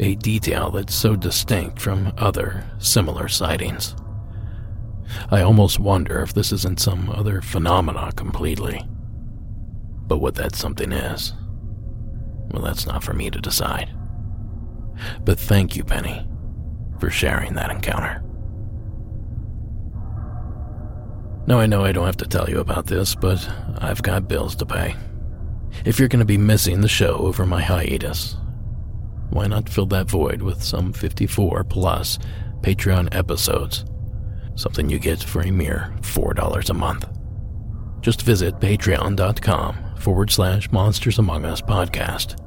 A detail that's so distinct from other similar sightings. I almost wonder if this isn't some other phenomena completely. But what that something is, well, that's not for me to decide. But thank you, Penny, for sharing that encounter. Now, I know I don't have to tell you about this, but I've got bills to pay. If you're going to be missing the show over my hiatus, why not fill that void with some 54 plus Patreon episodes? Something you get for a mere $4 a month. Just visit patreon.com forward slash monsters among us podcast.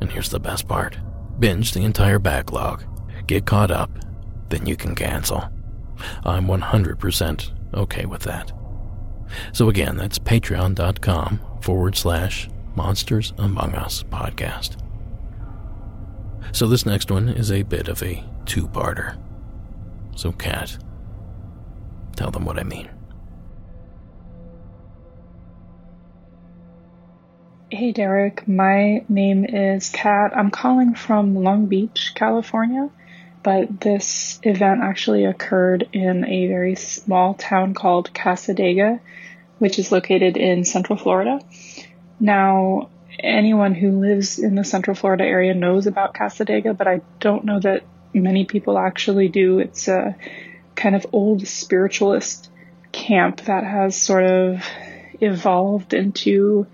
And here's the best part binge the entire backlog, get caught up, then you can cancel. I'm 100% okay with that. So again, that's patreon.com forward slash monsters among us podcast. So this next one is a bit of a two parter. So, Kat, tell them what I mean. Hey Derek, my name is Kat. I'm calling from Long Beach, California, but this event actually occurred in a very small town called Cassadaga, which is located in Central Florida. Now, anyone who lives in the Central Florida area knows about Cassadaga, but I don't know that many people actually do. It's a kind of old spiritualist camp that has sort of evolved into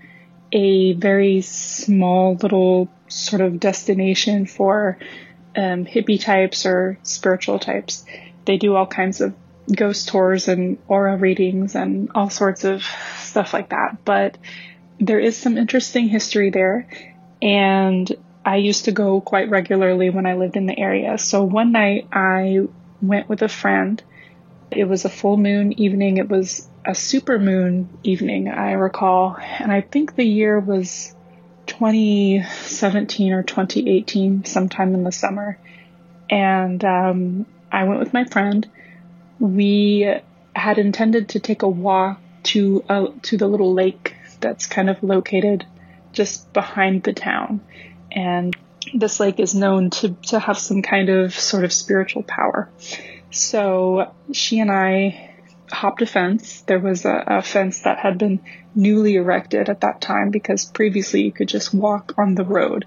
a very small little sort of destination for um, hippie types or spiritual types. They do all kinds of ghost tours and aura readings and all sorts of stuff like that. But there is some interesting history there. And I used to go quite regularly when I lived in the area. So one night I went with a friend. It was a full moon evening. It was a super moon evening, I recall, and I think the year was 2017 or 2018, sometime in the summer. And um, I went with my friend. We had intended to take a walk to uh, to the little lake that's kind of located just behind the town, and this lake is known to to have some kind of sort of spiritual power. So she and I hopped a fence. There was a, a, fence that had been newly erected at that time because previously you could just walk on the road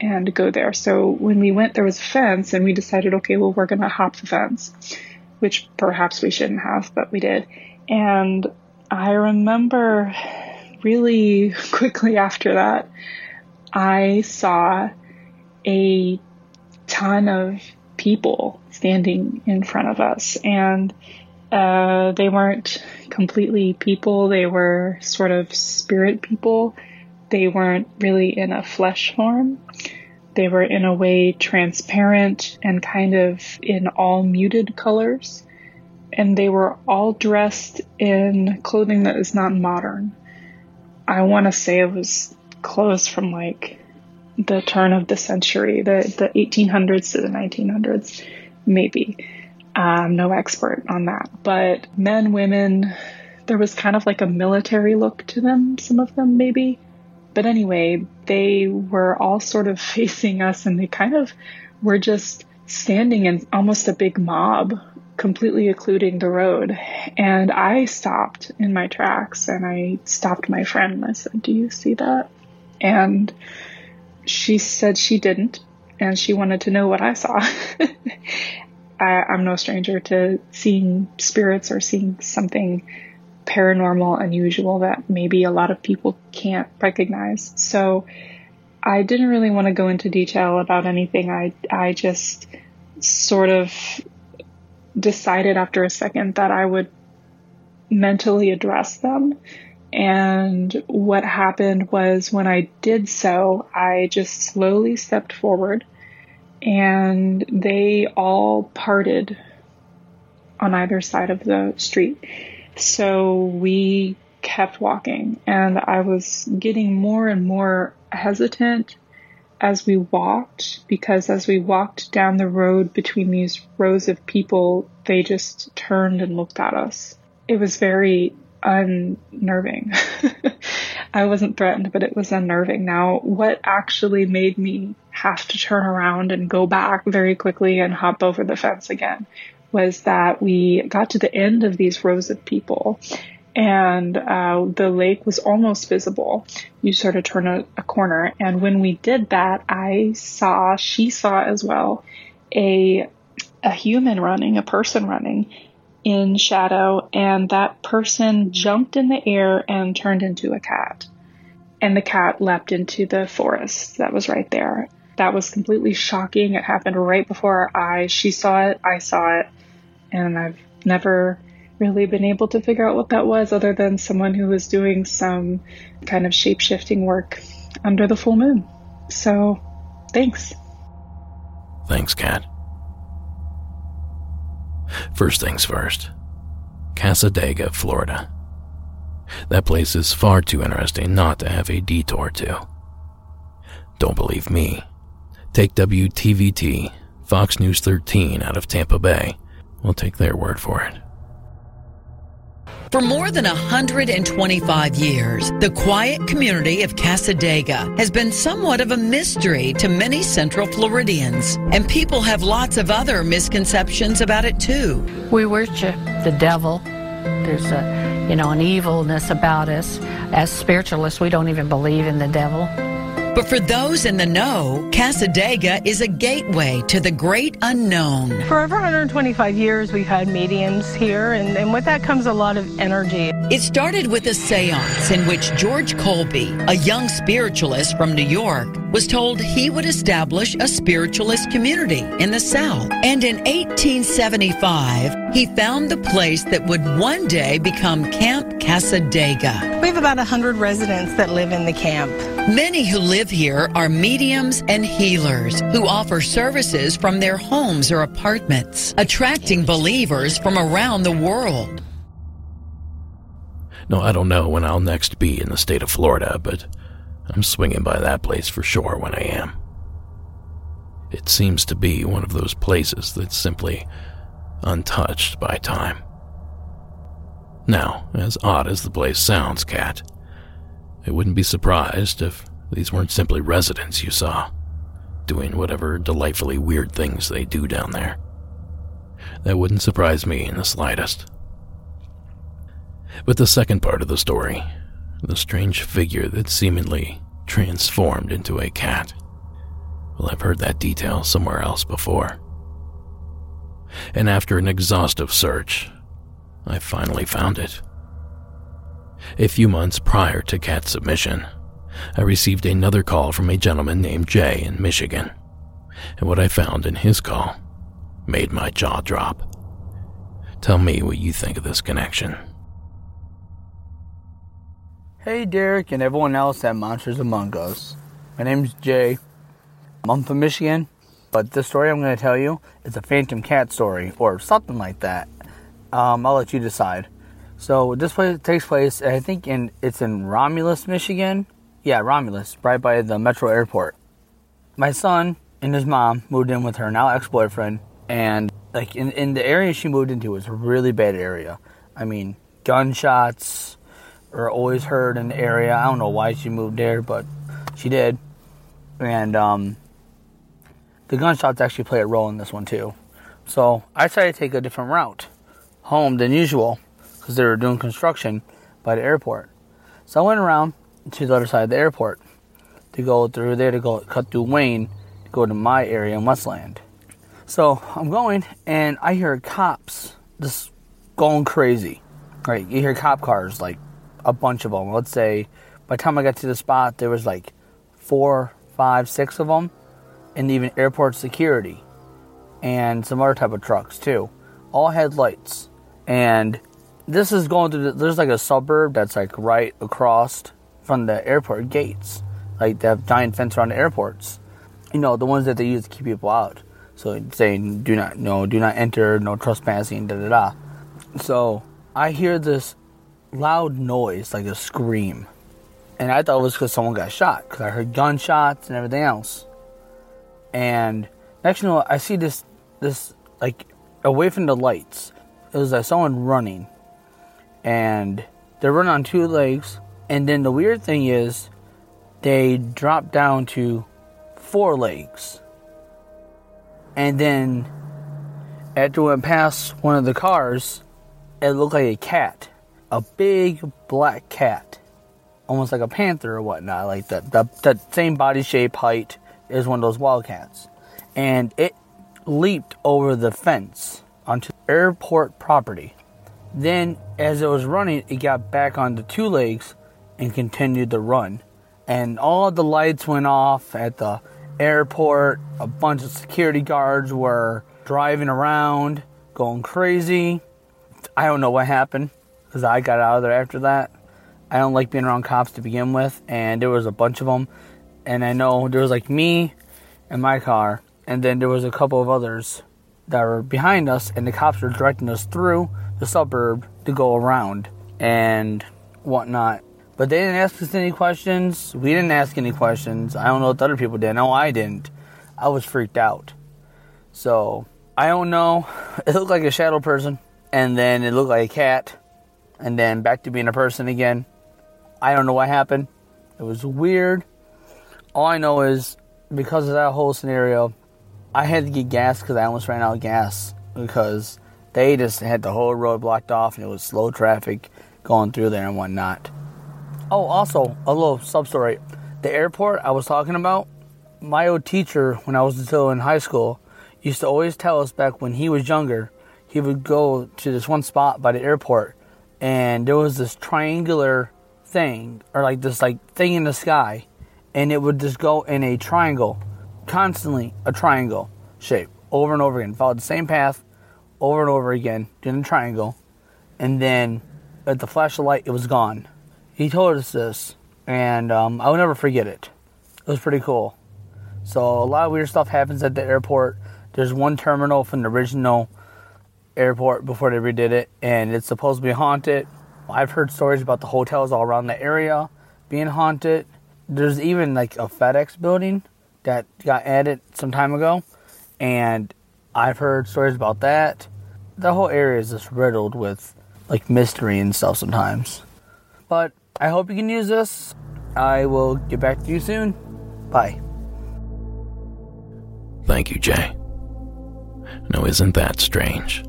and go there. So when we went, there was a fence and we decided, okay, well, we're going to hop the fence, which perhaps we shouldn't have, but we did. And I remember really quickly after that, I saw a ton of people standing in front of us and uh, they weren't completely people, they were sort of spirit people. They weren't really in a flesh form. They were in a way transparent and kind of in all muted colors. And they were all dressed in clothing that is not modern. I want to say it was clothes from like the turn of the century, the, the 1800s to the 1900s, maybe. I'm no expert on that, but men, women, there was kind of like a military look to them, some of them maybe. But anyway, they were all sort of facing us and they kind of were just standing in almost a big mob, completely occluding the road. And I stopped in my tracks and I stopped my friend and I said, Do you see that? And she said she didn't and she wanted to know what I saw. I, I'm no stranger to seeing spirits or seeing something paranormal, unusual that maybe a lot of people can't recognize. So I didn't really want to go into detail about anything. I I just sort of decided after a second that I would mentally address them. And what happened was when I did so, I just slowly stepped forward and they all parted on either side of the street. So we kept walking, and I was getting more and more hesitant as we walked because as we walked down the road between these rows of people, they just turned and looked at us. It was very unnerving. I wasn't threatened, but it was unnerving. Now, what actually made me have to turn around and go back very quickly and hop over the fence again was that we got to the end of these rows of people and uh, the lake was almost visible. You sort of turn a, a corner, and when we did that, I saw, she saw as well, a a human running, a person running in shadow, and that person jumped in the air and turned into a cat. And the cat leapt into the forest that was right there. That was completely shocking. It happened right before our eyes. She saw it, I saw it, and I've never really been able to figure out what that was other than someone who was doing some kind of shape shifting work under the full moon. So, thanks. Thanks, Kat. First things first Cassadaga, Florida. That place is far too interesting not to have a detour to. Don't believe me? Take WTVT, Fox News 13 out of Tampa Bay. We'll take their word for it. For more than 125 years, the quiet community of Cassadaga has been somewhat of a mystery to many Central Floridians, and people have lots of other misconceptions about it too. We worship the devil. There's a, you know, an evilness about us. As spiritualists, we don't even believe in the devil. But for those in the know, Cassadaga is a gateway to the great unknown. For over 125 years, we've had mediums here, and, and with that comes a lot of energy. It started with a seance in which George Colby, a young spiritualist from New York, was told he would establish a spiritualist community in the South. And in 1875, he found the place that would one day become Camp Cassadaga. We have about 100 residents that live in the camp. Many who live here are mediums and healers who offer services from their homes or apartments, attracting believers from around the world. No, I don't know when I'll next be in the state of Florida, but I'm swinging by that place for sure when I am. It seems to be one of those places that's simply untouched by time. Now, as odd as the place sounds, Kat, I wouldn't be surprised if these weren't simply residents you saw, doing whatever delightfully weird things they do down there. That wouldn't surprise me in the slightest. But the second part of the story, the strange figure that seemingly transformed into a cat, well, I've heard that detail somewhere else before. And after an exhaustive search, I finally found it. A few months prior to Kat's submission, I received another call from a gentleman named Jay in Michigan, and what I found in his call made my jaw drop. Tell me what you think of this connection. Hey, Derek, and everyone else at Monsters Among Us. My name's Jay. I'm from Michigan, but the story I'm going to tell you is a phantom cat story or something like that. Um, I'll let you decide. So this place takes place, I think, in it's in Romulus, Michigan. Yeah, Romulus, right by the Metro Airport. My son and his mom moved in with her now ex-boyfriend, and like in in the area she moved into was a really bad area. I mean, gunshots are always heard in the area. I don't know why she moved there, but she did. And um, the gunshots actually play a role in this one too. So I decided to take a different route home than usual because they were doing construction by the airport. So I went around to the other side of the airport to go through there to go cut through Wayne to go to my area in Westland. So I'm going and I hear cops just going crazy. Right, you hear cop cars like a bunch of them. Let's say by the time I got to the spot, there was like four, five, six of them, and even airport security and some other type of trucks too. All had lights, and this is going through. The, there's like a suburb that's like right across from the airport gates. Like they have giant fence around the airports. you know, the ones that they use to keep people out. So saying, do not, no, do not enter, no trespassing, da da da. So I hear this loud noise, like a scream. And I thought it was because someone got shot, because I heard gunshots and everything else. And next, you know, I see this, this, like, away from the lights, it was like someone running. And they're running on two legs. And then the weird thing is, they drop down to four legs. And then, after we went past one of the cars, it looked like a cat. A big black cat. Almost like a panther or whatnot, like that. That same body shape, height is one of those wildcats. And it leaped over the fence onto airport property. Then, as it was running, it got back on the two legs and continued the run. And all the lights went off at the airport. A bunch of security guards were driving around, going crazy. I don't know what happened because I got out of there after that. I don't like being around cops to begin with, and there was a bunch of them. And I know there was like me and my car, and then there was a couple of others that were behind us, and the cops were directing us through the suburb to go around and whatnot. But they didn't ask us any questions. We didn't ask any questions. I don't know what other people did. No, I didn't. I was freaked out. So I don't know. It looked like a shadow person, and then it looked like a cat, and then back to being a person again. I don't know what happened. It was weird. All I know is because of that whole scenario, I had to get gas because I almost ran out of gas because they just had the whole road blocked off and it was slow traffic going through there and whatnot. Oh, also, a little sub story. The airport I was talking about, my old teacher, when I was still in high school, used to always tell us back when he was younger, he would go to this one spot by the airport, and there was this triangular thing, or like this like thing in the sky, and it would just go in a triangle, constantly a triangle shape, over and over again. Followed the same path, over and over again, in a triangle, and then at the flash of light, it was gone he told us this, and um, I'll never forget it. It was pretty cool. So a lot of weird stuff happens at the airport. There's one terminal from the original airport before they redid it, and it's supposed to be haunted. I've heard stories about the hotels all around the area being haunted. There's even like a FedEx building that got added some time ago, and I've heard stories about that. The whole area is just riddled with like mystery and stuff sometimes. But I hope you can use this. I will get back to you soon. Bye. Thank you, Jay. Now, isn't that strange?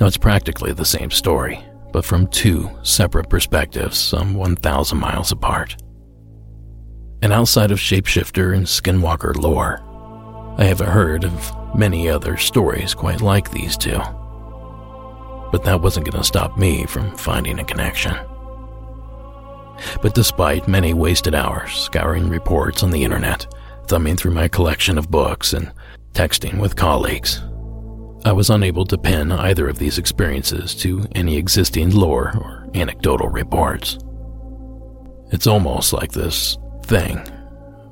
Now, it's practically the same story, but from two separate perspectives, some 1,000 miles apart. And outside of shapeshifter and skinwalker lore, I have heard of many other stories quite like these two. But that wasn't going to stop me from finding a connection. But despite many wasted hours scouring reports on the internet, thumbing through my collection of books, and texting with colleagues, I was unable to pin either of these experiences to any existing lore or anecdotal reports. It's almost like this thing,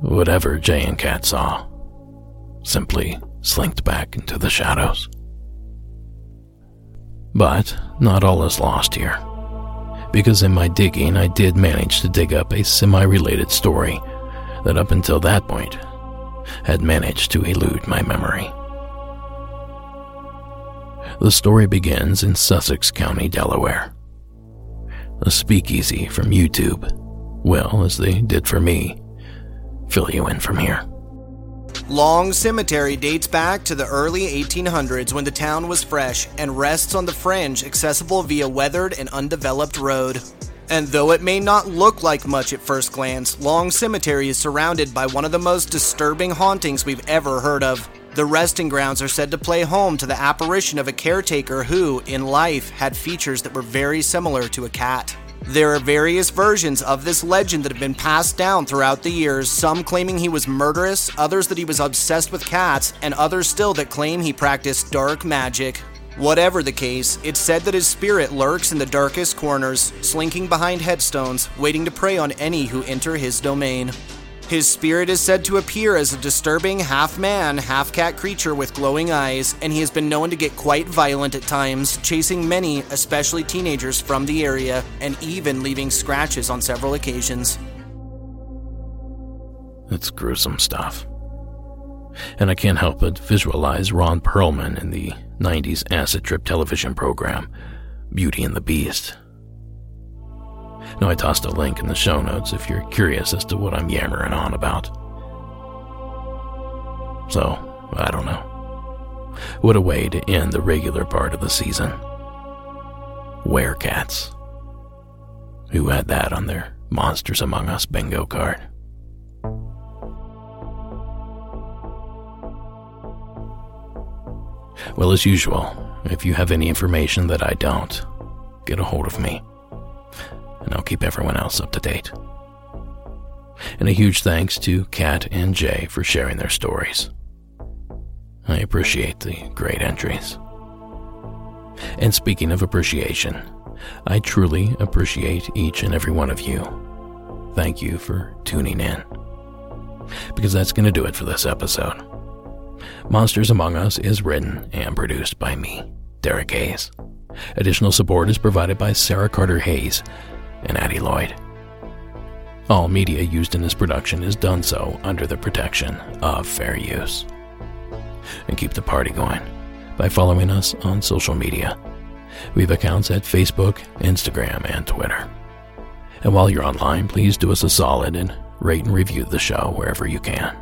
whatever Jay and Kat saw, simply slinked back into the shadows. But not all is lost here because in my digging I did manage to dig up a semi related story that up until that point had managed to elude my memory. The story begins in Sussex County, Delaware. A speakeasy from YouTube will, as they did for me, fill you in from here. Long Cemetery dates back to the early 1800s when the town was fresh and rests on the fringe accessible via weathered and undeveloped road. And though it may not look like much at first glance, Long Cemetery is surrounded by one of the most disturbing hauntings we've ever heard of. The resting grounds are said to play home to the apparition of a caretaker who, in life, had features that were very similar to a cat. There are various versions of this legend that have been passed down throughout the years, some claiming he was murderous, others that he was obsessed with cats, and others still that claim he practiced dark magic. Whatever the case, it's said that his spirit lurks in the darkest corners, slinking behind headstones, waiting to prey on any who enter his domain. His spirit is said to appear as a disturbing half man, half cat creature with glowing eyes, and he has been known to get quite violent at times, chasing many, especially teenagers, from the area, and even leaving scratches on several occasions. It's gruesome stuff. And I can't help but visualize Ron Perlman in the 90s acid trip television program, Beauty and the Beast. I tossed a link in the show notes if you're curious as to what I'm yammering on about. So, I don't know. What a way to end the regular part of the season. Werecats. Who had that on their Monsters Among Us bingo card? Well, as usual, if you have any information that I don't, get a hold of me, and I'll keep everyone else up to date. And a huge thanks to Kat and Jay for sharing their stories. I appreciate the great entries. And speaking of appreciation, I truly appreciate each and every one of you. Thank you for tuning in. Because that's going to do it for this episode. Monsters Among Us is written and produced by me, Derek Hayes. Additional support is provided by Sarah Carter Hayes and Addie Lloyd. All media used in this production is done so under the protection of fair use. And keep the party going by following us on social media. We have accounts at Facebook, Instagram, and Twitter. And while you're online, please do us a solid and rate and review the show wherever you can.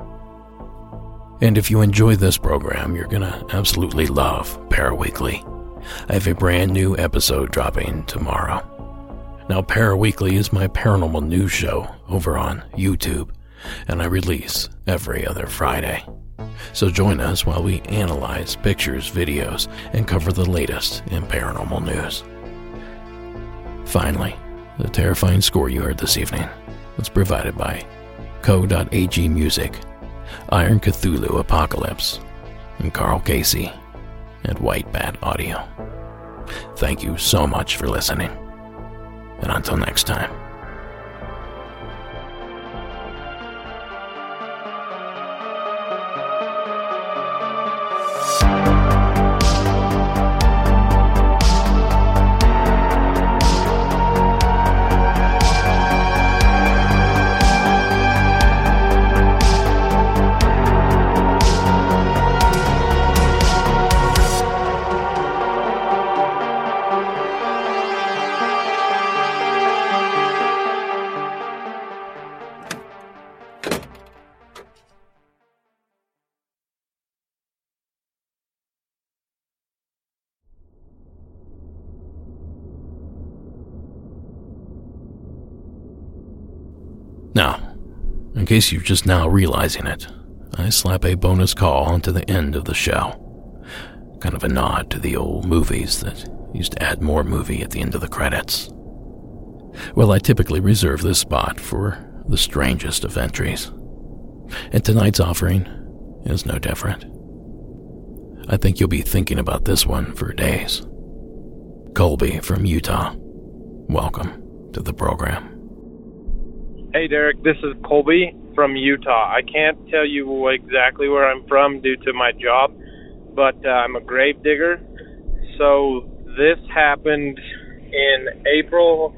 And if you enjoy this program, you're going to absolutely love Paraweekly. I have a brand new episode dropping tomorrow. Now, Paraweekly is my paranormal news show over on YouTube, and I release every other Friday. So join us while we analyze pictures, videos, and cover the latest in paranormal news. Finally, the terrifying score you heard this evening was provided by Co.ag Music Iron Cthulhu Apocalypse, and Carl Casey at White Bat Audio. Thank you so much for listening, and until next time. Now, in case you're just now realizing it, I slap a bonus call onto the end of the show. Kind of a nod to the old movies that used to add more movie at the end of the credits. Well, I typically reserve this spot for the strangest of entries. And tonight's offering is no different. I think you'll be thinking about this one for days. Colby from Utah, welcome to the program. Hey, Derek, this is Colby from Utah. I can't tell you exactly where I'm from due to my job, but uh, I'm a grave digger. So this happened in April.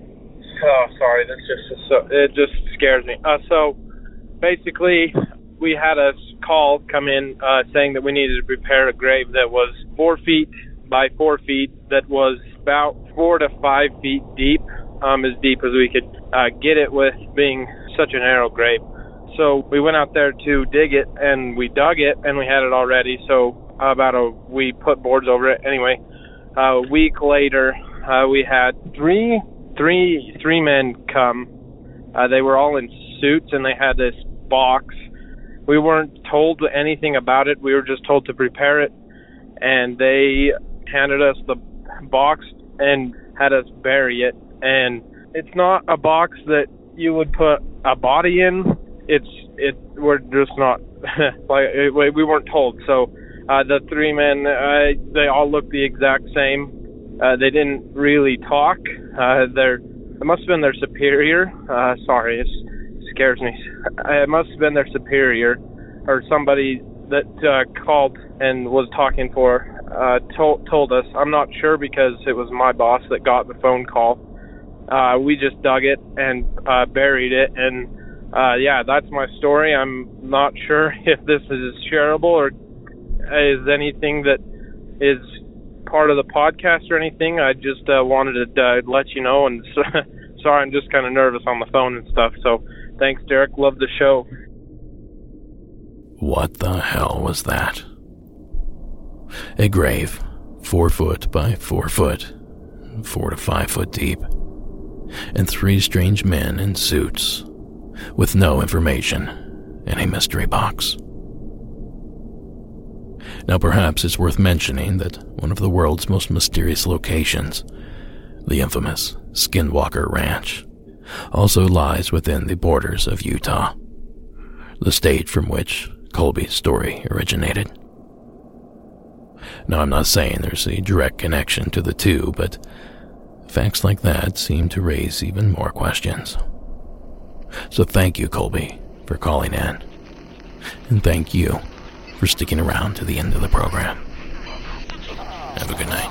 Oh, sorry, this just so, it just scares me. Uh, so basically, we had a call come in uh, saying that we needed to prepare a grave that was four feet by four feet, that was about four to five feet deep, um, as deep as we could uh, get it with being such a narrow grave. So we went out there to dig it, and we dug it, and we had it all ready. So about a we put boards over it. Anyway, a week later, uh, we had three three three men come. Uh, they were all in suits, and they had this box. We weren't told anything about it. We were just told to prepare it, and they handed us the box and had us bury it. And it's not a box that you would put a body in. It's it. We're just not like we weren't told. So uh, the three men, uh, they all looked the exact same. Uh, they didn't really talk. Uh, they're it must have been their superior. Uh, sorry, it scares me. It must have been their superior or somebody that uh, called and was talking for uh, told told us. I'm not sure because it was my boss that got the phone call. Uh, we just dug it and uh, buried it, and uh, yeah, that's my story. I'm not sure if this is shareable or is anything that is part of the podcast or anything. I just uh, wanted to uh, let you know, and sorry, I'm just kind of nervous on the phone and stuff. So thanks, Derek. Love the show. What the hell was that? A grave, four foot by four foot, four to five foot deep, and three strange men in suits with no information in a mystery box. Now, perhaps it's worth mentioning that one of the world's most mysterious locations, the infamous Skinwalker Ranch, also lies within the borders of Utah, the state from which Colby's story originated. Now, I'm not saying there's a direct connection to the two, but facts like that seem to raise even more questions. So, thank you, Colby, for calling in. And thank you for sticking around to the end of the program. Have a good night.